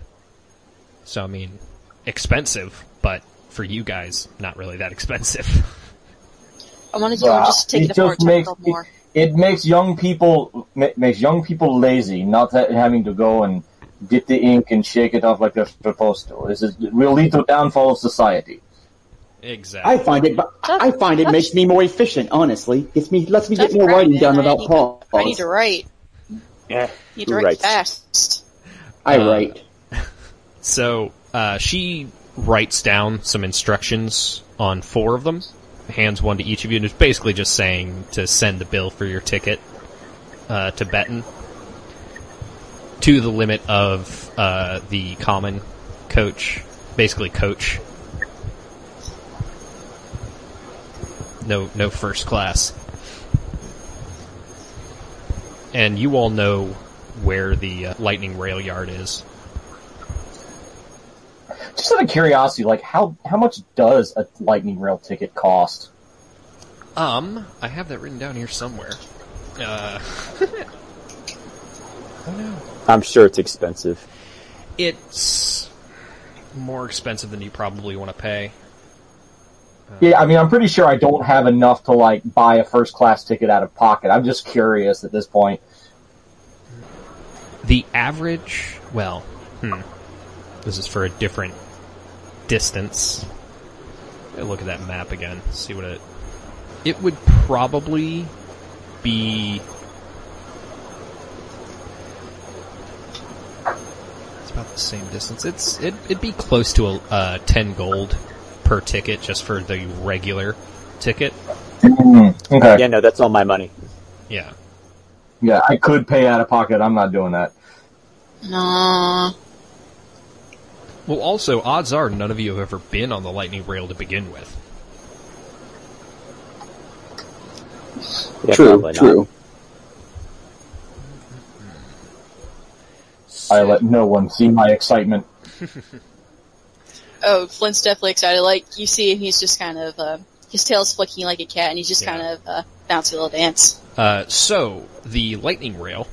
[SPEAKER 2] So I mean, expensive, but for you guys, not really that expensive.
[SPEAKER 3] I want to go
[SPEAKER 6] Wow.
[SPEAKER 3] just take
[SPEAKER 6] It
[SPEAKER 3] it apart
[SPEAKER 6] just
[SPEAKER 3] to
[SPEAKER 6] makes
[SPEAKER 3] build more.
[SPEAKER 6] It makes young people ma- makes young people lazy, not ha- having to go and dip the ink and shake it off like they're supposed to. This is will lead to the downfall of society.
[SPEAKER 2] exactly.
[SPEAKER 5] I find it. but I find it makes me more efficient. Honestly, gets me lets me get more
[SPEAKER 3] grind,
[SPEAKER 5] writing done
[SPEAKER 3] man. I
[SPEAKER 5] without pause.
[SPEAKER 3] to- I need to write.
[SPEAKER 4] Yeah.
[SPEAKER 3] need to write
[SPEAKER 4] writes?
[SPEAKER 3] fast.
[SPEAKER 5] I
[SPEAKER 2] Uh,
[SPEAKER 5] write.
[SPEAKER 2] So uh, she writes down some instructions on four of them, hands one to each of you, and it's basically just saying to send the bill for your ticket uh, to Benton to the limit of uh, the common coach, basically coach. No, no first class. And you all know where the uh, lightning rail yard is.
[SPEAKER 6] Just out of curiosity, like how how much does a lightning rail ticket cost?
[SPEAKER 2] Um, I have that written down here somewhere. Uh, oh no.
[SPEAKER 4] I'm sure it's expensive.
[SPEAKER 2] It's more expensive than you probably want to pay.
[SPEAKER 6] Yeah, I mean, I'm pretty sure I don't have enough to like buy a first class ticket out of pocket. I'm just curious at this point.
[SPEAKER 2] The average, well, hmm, this is for a different distance. Look at that map again. See what it. It would probably be. It's about the same distance. It's it, it'd be close to a uh, ten gold per ticket just for the regular ticket.
[SPEAKER 6] Okay.
[SPEAKER 4] Yeah, no, that's all my money.
[SPEAKER 2] Yeah.
[SPEAKER 6] Yeah, I could pay out of pocket. I'm not doing that.
[SPEAKER 3] Nah.
[SPEAKER 2] Well, also, odds are none of you have ever been on the lightning rail to begin with.
[SPEAKER 4] Yeah,
[SPEAKER 5] true,
[SPEAKER 4] probably not.
[SPEAKER 5] true.
[SPEAKER 6] I let no one see my excitement.
[SPEAKER 3] Oh, Flint's definitely excited. Like, you see him, he's just kind of, uh, his tail's flicking like a cat, and he's just
[SPEAKER 2] Yeah.
[SPEAKER 3] kind of, uh, bouncy little dance.
[SPEAKER 2] Uh, so the lightning rail.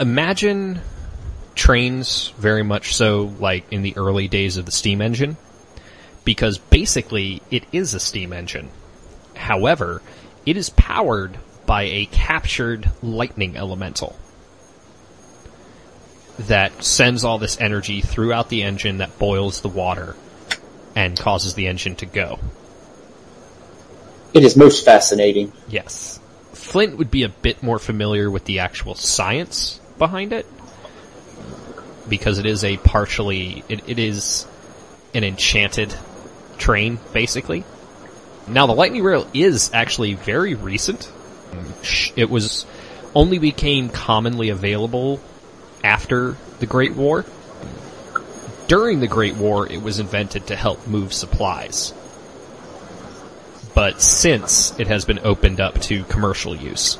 [SPEAKER 2] Imagine trains very much so like in the early days of the steam engine, because basically it is a steam engine. However, it is powered by a captured lightning elemental that sends all this energy throughout the engine that boils the water and causes the engine to go.
[SPEAKER 5] It is most fascinating.
[SPEAKER 2] Yes. Flint would be a bit more familiar with the actual science behind it because it is a partially it, it is an enchanted train basically. Now the lightning rail is actually very recent. It was only became commonly available after the Great War. During the Great War, it was invented to help move supplies. But since it has been opened up to commercial use.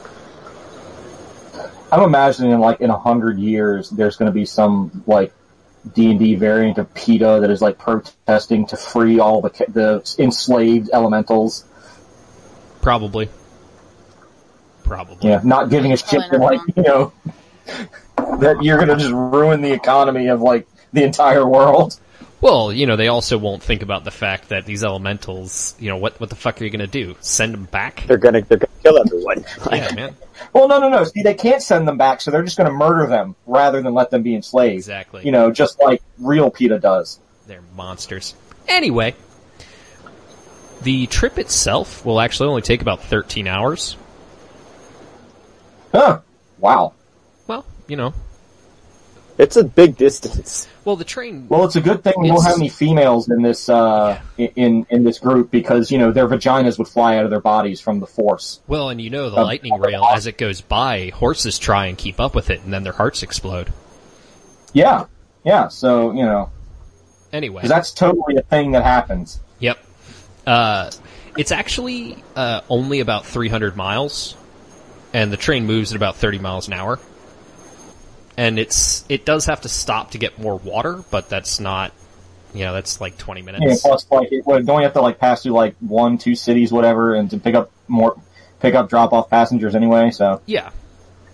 [SPEAKER 6] I'm imagining like in a hundred years, there's going to be some like D and D variant of PETA that is like protesting to free all the the enslaved elementals.
[SPEAKER 2] Probably. Probably.
[SPEAKER 6] Yeah, not giving a shit that like you know that you're going to just ruin the economy of like the entire world.
[SPEAKER 2] Well, you know, they also won't think about the fact that these elementals, you know, what what the fuck are you going to do? Send them back?
[SPEAKER 4] They're gonna they're gonna kill everyone.
[SPEAKER 2] yeah, man.
[SPEAKER 6] Well, no, no, no. See, they can't send them back, so they're just going to murder them rather than let them be enslaved.
[SPEAKER 2] Exactly.
[SPEAKER 6] You know, just like real PETA does.
[SPEAKER 2] They're monsters. Anyway, the trip itself will actually only take about 13 hours.
[SPEAKER 6] Huh. Wow.
[SPEAKER 2] Well, you know.
[SPEAKER 4] It's a big distance.
[SPEAKER 2] Well, the train.
[SPEAKER 6] Well, it's a good thing we don't have any females in this uh, in in this group because you know their vaginas would fly out of their bodies from the force.
[SPEAKER 2] Well, and you know the
[SPEAKER 6] Um,
[SPEAKER 2] lightning rail, as it goes by, horses try and keep up with it, and then their hearts explode.
[SPEAKER 6] Yeah, yeah. So you know,
[SPEAKER 2] Anyway.
[SPEAKER 6] 'cause that's totally a thing that happens.
[SPEAKER 2] Yep. Uh, it's actually uh, only about 300 miles, and the train moves at about 30 miles an hour. And it's it does have to stop to get more water, but that's not, you know, that's like 20
[SPEAKER 6] Yeah,
[SPEAKER 2] minutes.
[SPEAKER 6] plus, like, it, well, don't have to like pass through like one, two cities, whatever, and to pick up more, pick up, drop off passengers anyway. So
[SPEAKER 2] Yeah,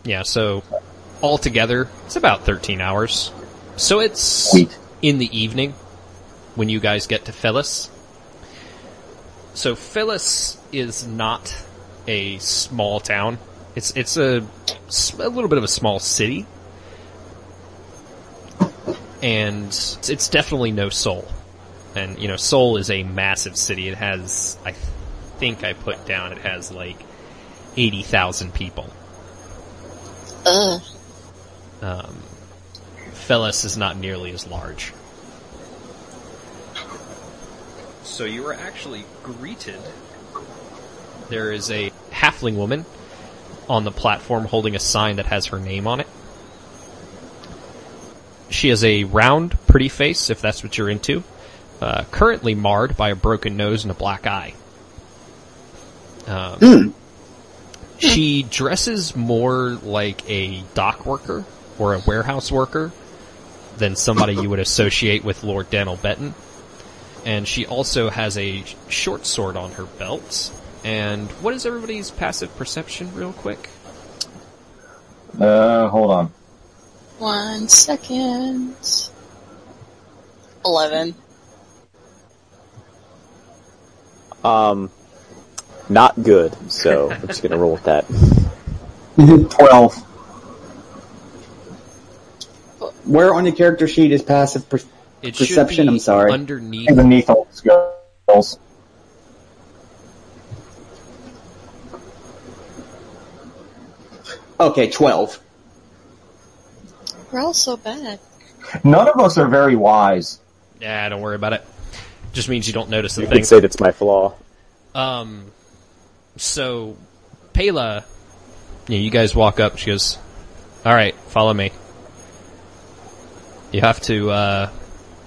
[SPEAKER 2] yeah. So altogether, it's about 13 hours. So it's
[SPEAKER 6] Sweet.
[SPEAKER 2] in the evening when you guys get to Phyllis. So Phyllis is not a small town. It's it's a a little bit of a small city, and it's, it's definitely no Sol. And you know, Sol is a massive city. It has, I think, I put down, it has like eighty thousand people.
[SPEAKER 3] Ugh.
[SPEAKER 2] Um, Phyllis is not nearly as large. So you were actually greeted. There is a halfling woman on the platform holding a sign that has her name on it. She has a round, pretty face, if that's what you're into. Uh, currently marred by a broken nose and a black eye. Um, She dresses more like a dock worker or a warehouse worker than somebody you would associate with Lord Daniel Benton. And she also has a short sword on her belt. And what is everybody's passive perception, real quick?
[SPEAKER 6] uh, hold on.
[SPEAKER 3] One second. Eleven.
[SPEAKER 4] Um, not good. So I'm just gonna roll with that.
[SPEAKER 6] Twelve.
[SPEAKER 5] Where on the character sheet is passive per-
[SPEAKER 2] It
[SPEAKER 5] Perception,
[SPEAKER 2] be
[SPEAKER 5] I'm sorry.
[SPEAKER 2] underneath.
[SPEAKER 6] Underneath all the skills.
[SPEAKER 5] Okay, 12.
[SPEAKER 3] We're all so bad.
[SPEAKER 6] None of us are very wise.
[SPEAKER 2] Yeah, don't worry about it. Just means you don't notice the
[SPEAKER 4] You
[SPEAKER 2] thing.
[SPEAKER 4] could say that's my flaw.
[SPEAKER 2] Um, so Pela, you, know, you guys walk up. She goes, "All right, follow me. You have to uh,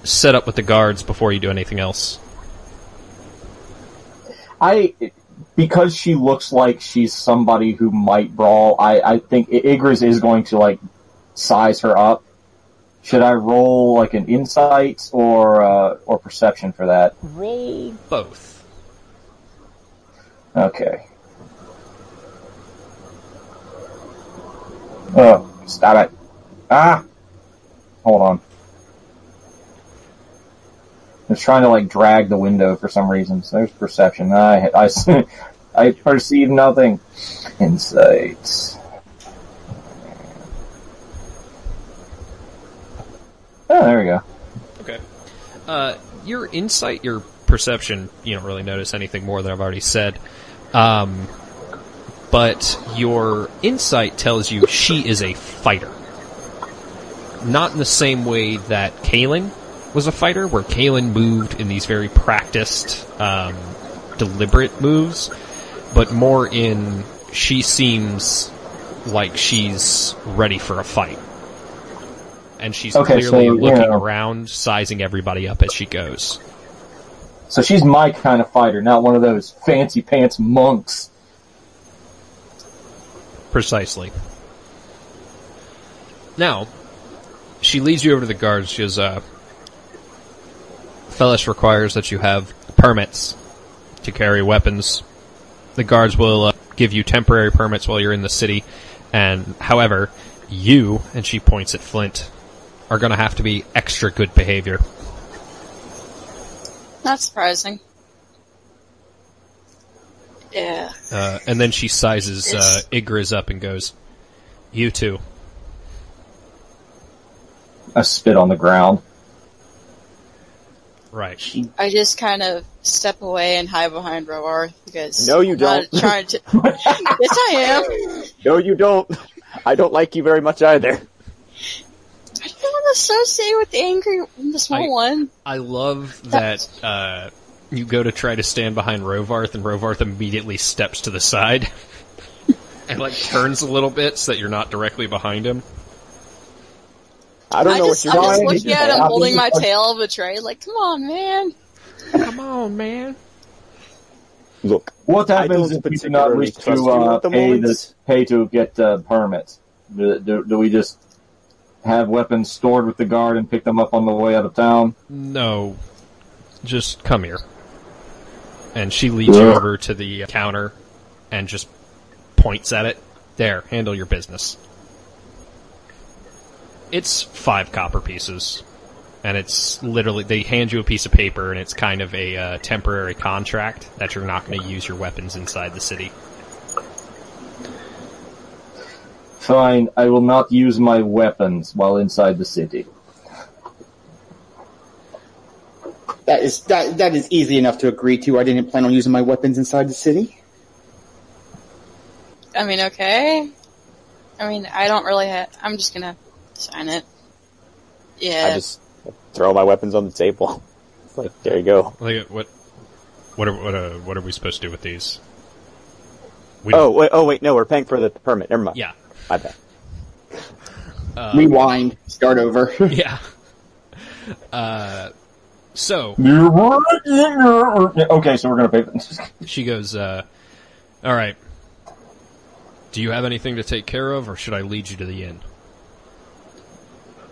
[SPEAKER 2] set up with the guards before you do anything else."
[SPEAKER 6] I, because she looks like she's somebody who might brawl. I, I think I- Igris is going to like size her up. Should I roll like an insight or uh, or perception for that?
[SPEAKER 2] Roll both.
[SPEAKER 6] Okay. Oh, stop it. Ah! Hold on. I was trying to like drag the window for some reason. So there's perception. I, I, I perceive nothing. Insight. Oh, there we go.
[SPEAKER 2] Okay. Uh, your insight, your perception, you don't really notice anything more than I've already said. Um, but your insight tells you she is a fighter. not in the same way that Kalen was a fighter, where Kalen moved in these very practiced, um, deliberate moves, but more in she seems like she's ready for a fight. And she's
[SPEAKER 6] Okay,
[SPEAKER 2] clearly
[SPEAKER 6] so,
[SPEAKER 2] looking
[SPEAKER 6] yeah.
[SPEAKER 2] around, sizing everybody up as she goes.
[SPEAKER 6] So she's my kind of fighter, not one of those fancy pants monks.
[SPEAKER 2] Precisely. Now, she leads you over to the guards. She goes, uh, requires that you have permits to carry weapons. The guards will uh, give you temporary permits while you're in the city, and however, you, and she points at Flint, are going to have to be extra good behavior.
[SPEAKER 3] Not surprising. Yeah.
[SPEAKER 2] Uh, and then she sizes uh, Igris up and goes, You too.
[SPEAKER 6] I spit on the ground.
[SPEAKER 2] Right.
[SPEAKER 3] I just kind of step away and hide behind Rovarth because
[SPEAKER 4] No, you
[SPEAKER 3] I'm not
[SPEAKER 4] don't.
[SPEAKER 3] Trying to. yes, I am.
[SPEAKER 4] No, you don't. I don't like you very much either.
[SPEAKER 3] I don't want to associate with the angry, the small
[SPEAKER 2] I-
[SPEAKER 3] one.
[SPEAKER 2] I love that uh, you go to try to stand behind Rovarth, and Rovarth immediately steps to the side and like turns a little bit so that you're not directly behind him.
[SPEAKER 4] I don't
[SPEAKER 3] I
[SPEAKER 4] know
[SPEAKER 3] just,
[SPEAKER 4] what you're
[SPEAKER 3] I'm just looking at him holding my tail of a tray, Like, come on, man.
[SPEAKER 2] Come on, man.
[SPEAKER 4] Look,
[SPEAKER 6] What happens if we do not
[SPEAKER 4] particularly
[SPEAKER 6] wish to
[SPEAKER 4] you
[SPEAKER 6] uh, pay, the,
[SPEAKER 4] moment.
[SPEAKER 6] pay to get uh, permits? Do, do, do we just have weapons stored with the guard and pick them up on the way out of town?
[SPEAKER 2] No, just come here. And she leads you over to the counter and just points at it. There, handle your business. It's five copper pieces. And it's literally, they hand you a piece of paper and it's kind of a uh, temporary contract that you're not going to use your weapons inside the city.
[SPEAKER 6] Fine, I will not use my weapons while inside the city.
[SPEAKER 5] That is that that is easy enough to agree to. I didn't plan on using my weapons inside the city.
[SPEAKER 3] I mean, okay. I mean, I don't really have. I'm just gonna sign it. Yeah.
[SPEAKER 4] I just throw my weapons on the table. It's like, there you go.
[SPEAKER 2] Like, what, what are, what, uh, what are we supposed to do with these? We
[SPEAKER 4] Oh, wait, oh wait, no, we're paying for the permit. Never mind.
[SPEAKER 2] yeah.
[SPEAKER 4] My bad.
[SPEAKER 5] Rewind, start over.
[SPEAKER 2] Yeah. Uh, so,
[SPEAKER 6] Okay, so we're gonna pay.
[SPEAKER 2] She goes, uh, alright. Do you have anything to take care of, or should I lead you to the inn?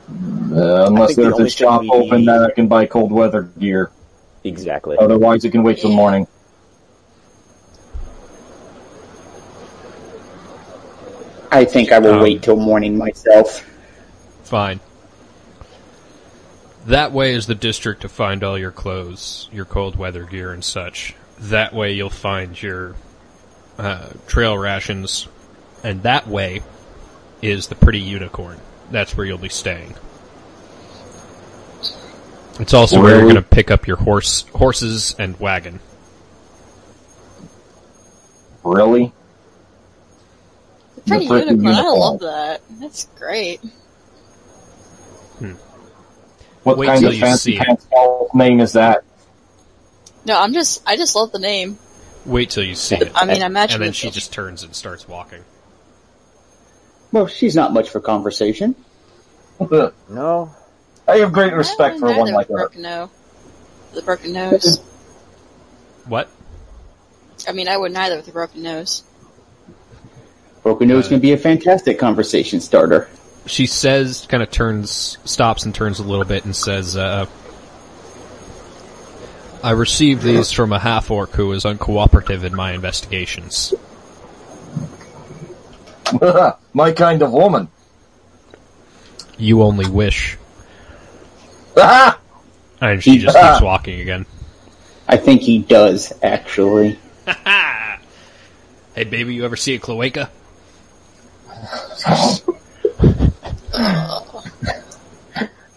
[SPEAKER 6] Uh, unless
[SPEAKER 4] think the
[SPEAKER 6] there's a shop
[SPEAKER 4] we
[SPEAKER 6] open
[SPEAKER 4] need-
[SPEAKER 6] that I can buy cold weather gear.
[SPEAKER 4] Exactly.
[SPEAKER 6] Otherwise, it can wait till morning.
[SPEAKER 5] I think I will
[SPEAKER 2] Um,
[SPEAKER 5] wait till morning myself.
[SPEAKER 2] Fine. That way is the district to find all your clothes, your cold weather gear and such. That way you'll find your uh, trail rations, and that way is the pretty unicorn. That's where you'll be staying. It's also where you're going to pick up your horse, horses and wagon.
[SPEAKER 6] Really?
[SPEAKER 3] Pretty
[SPEAKER 6] the freaking
[SPEAKER 3] unicorn. I love that. That's great. Hmm.
[SPEAKER 6] What
[SPEAKER 2] Wait
[SPEAKER 6] kind of fancy
[SPEAKER 2] see
[SPEAKER 6] pants ball name is that?
[SPEAKER 3] No, I'm just. I just love the name.
[SPEAKER 2] Wait till you see it.
[SPEAKER 3] I mean, I imagine.
[SPEAKER 2] and then she just turns and starts walking.
[SPEAKER 5] Well, she's not much for conversation.
[SPEAKER 4] No.
[SPEAKER 6] I have great respect for
[SPEAKER 3] wouldn't
[SPEAKER 6] one
[SPEAKER 3] either
[SPEAKER 6] like
[SPEAKER 3] with
[SPEAKER 6] her.
[SPEAKER 3] broken nose. The broken nose.
[SPEAKER 2] What?
[SPEAKER 3] I mean, I wouldn't either with a broken nose.
[SPEAKER 5] Broken nose
[SPEAKER 2] Uh,
[SPEAKER 5] can be a fantastic conversation starter.
[SPEAKER 2] she says, kind of turns, stops and turns a little bit and says, uh, I received these from a half orc who was uncooperative in my investigations.
[SPEAKER 6] My kind of woman.
[SPEAKER 2] You only wish.
[SPEAKER 6] Ah!
[SPEAKER 2] And she just keeps walking again.
[SPEAKER 5] I think he does, actually.
[SPEAKER 2] Hey baby, you ever see a cloaca?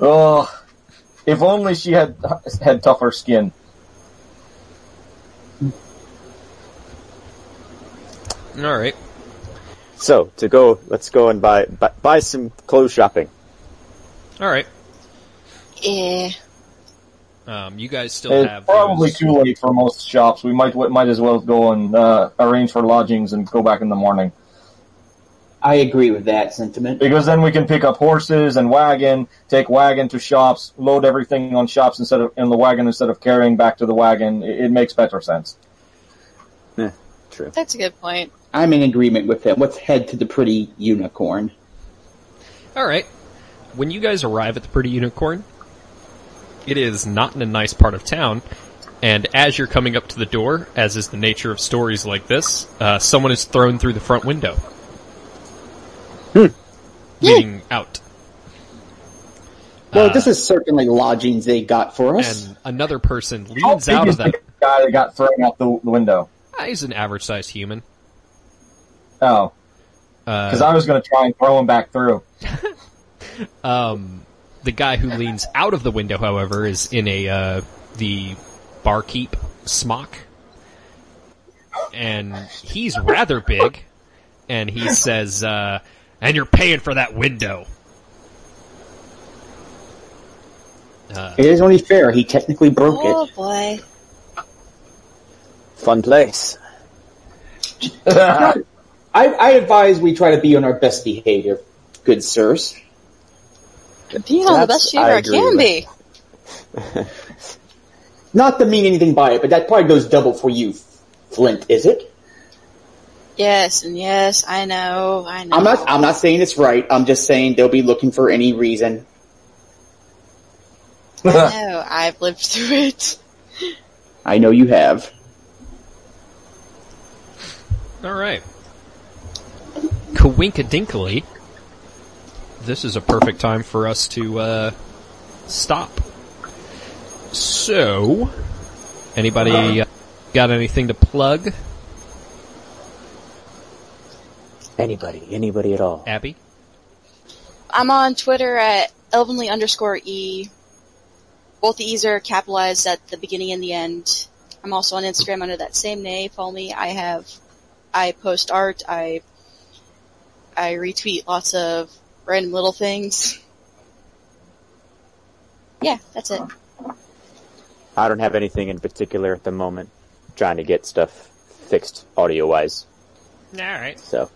[SPEAKER 6] Oh, if only she had had tougher skin.
[SPEAKER 2] Alright.
[SPEAKER 4] So to go, let's go and buy buy, buy some clothes shopping.
[SPEAKER 2] All right.
[SPEAKER 3] Eh.
[SPEAKER 2] Um, you guys still
[SPEAKER 6] It's
[SPEAKER 2] have
[SPEAKER 6] probably
[SPEAKER 2] those-
[SPEAKER 6] too late for most shops. We might might as well go and uh, arrange for lodgings and go back in the morning
[SPEAKER 5] I agree with that sentiment.
[SPEAKER 6] because then we can pick up horses and wagon, take wagon to shops, load everything on shops instead of in the wagon instead of carrying back to the wagon. It, it makes better sense.
[SPEAKER 4] Yeah, true.
[SPEAKER 3] That's a good point.
[SPEAKER 5] I'm in agreement with him. Let's head to the pretty unicorn.
[SPEAKER 2] All right. When you guys arrive at the Pretty Unicorn, it is not in a nice part of town. And as you're coming up to the door, as is the nature of stories like this, uh, someone is thrown through the front window, leading out.
[SPEAKER 5] Well,
[SPEAKER 2] Uh,
[SPEAKER 5] this is certainly lodgings they got for us.
[SPEAKER 2] and another person leans out of that.
[SPEAKER 6] the guy that got thrown out the, the window?
[SPEAKER 2] Ah, He's an average-sized human.
[SPEAKER 6] Oh,
[SPEAKER 2] Uh,
[SPEAKER 6] because I was going to try and throw him back through.
[SPEAKER 2] Um, the guy who leans out of the window, however, is in a uh, the barkeep smock, and he's rather big. And he says, uh, "And you're paying for that window." Uh,
[SPEAKER 5] it is only fair. He technically broke
[SPEAKER 3] Oh
[SPEAKER 5] it.
[SPEAKER 3] Oh boy.
[SPEAKER 4] Fun place.
[SPEAKER 5] I, I advise we try to be on our best behavior, good sirs.
[SPEAKER 3] Being on the best shaver
[SPEAKER 4] I
[SPEAKER 3] I can be.
[SPEAKER 5] Not to mean anything by it, but that probably goes double for you, Flint, is it?
[SPEAKER 3] Yes, and yes, I know, I know.
[SPEAKER 5] I'm not. I'm not saying it's right. I'm just saying they'll be looking for any reason.
[SPEAKER 3] I know, I've lived through it.
[SPEAKER 5] I know you have.
[SPEAKER 2] all right, Kawinkadinkly. This is a perfect time for us to uh, stop. So, anybody uh, got anything to plug?
[SPEAKER 4] Anybody, anybody at all.
[SPEAKER 2] Abby?
[SPEAKER 3] I'm on Twitter at elvenly underscore e. Both the e's are capitalized at the beginning and the end. I'm also on Instagram under that same name. Follow me. I have, I post art. I, I retweet lots of random little things. Yeah, that's it.
[SPEAKER 4] I don't have anything in particular at the moment. Trying to get stuff fixed audio wise.
[SPEAKER 2] All right.
[SPEAKER 4] So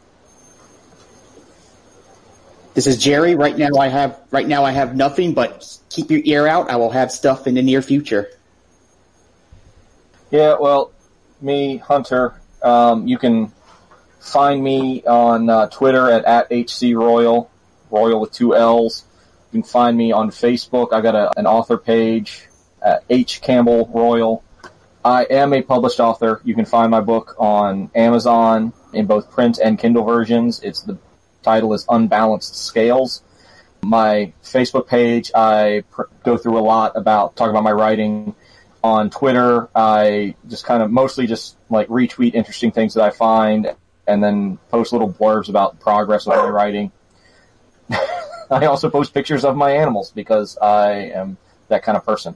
[SPEAKER 5] This is Jerry. Right now, I have. Right now, I have nothing. But keep your ear out. I will have stuff in the near future.
[SPEAKER 6] Yeah, well, me, Hunter, um, you can find me on uh, Twitter at, at HCRoyal, Royal with two L's. You can find me on Facebook. I got a, an author page at H Campbell Royal. I am a published author. You can find my book on Amazon in both print and Kindle versions. It's the title is Unbalanced Scales. My Facebook page, I pr- go through a lot about talk about my writing on Twitter, I just kind of mostly just like retweet interesting things that I find and then post little blurbs about progress of my writing. I also post pictures of my animals because I am that kind of person.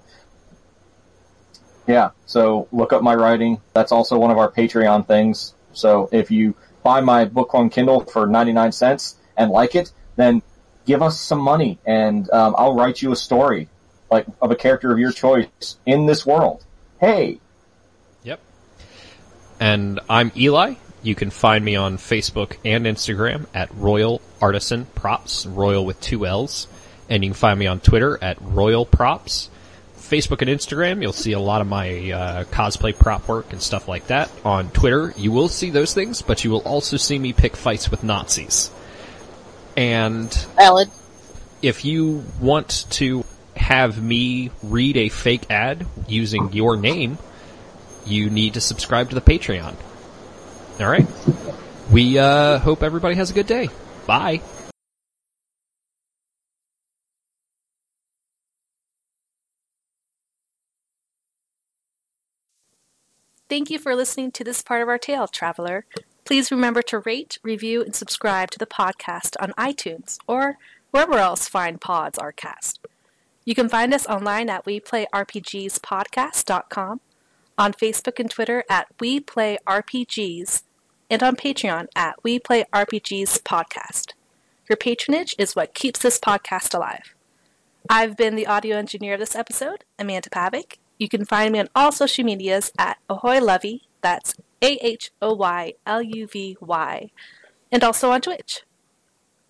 [SPEAKER 6] Yeah, so look up my writing. That's also one of our Patreon things. So if you buy my book on Kindle for 99 cents and like it, then give us some money and um, I'll write you a story like of a character of your choice in this world. Hey,
[SPEAKER 2] Yep. And I'm Eli. You can find me on Facebook and Instagram at Royal Artisan Props, Royal with two L's. And you can find me on Twitter at Royal Props. Facebook and Instagram, you'll see a lot of my uh, cosplay prop work and stuff like that. On Twitter, you will see those things, but you will also see me pick fights with Nazis. And
[SPEAKER 3] Valid.
[SPEAKER 2] if you want to have me read a fake ad using your name, you need to subscribe to the Patreon. All right. We uh, hope everybody has a good day. Bye.
[SPEAKER 1] Thank you for listening to this part of our tale, traveler. Please remember to rate, review, and subscribe to the podcast on iTunes or wherever else fine pods are cast. You can find us online at WePlayRPGsPodcast.com, on Facebook and Twitter at WePlayRPGs, and on Patreon at WePlayRPGs Podcast. Your patronage is what keeps this podcast alive. I've been the audio engineer of this episode, Amanda Pavic. You can find me on all social medias at Ahoy Luvy, that's A H O Y L U V Y, and also on Twitch.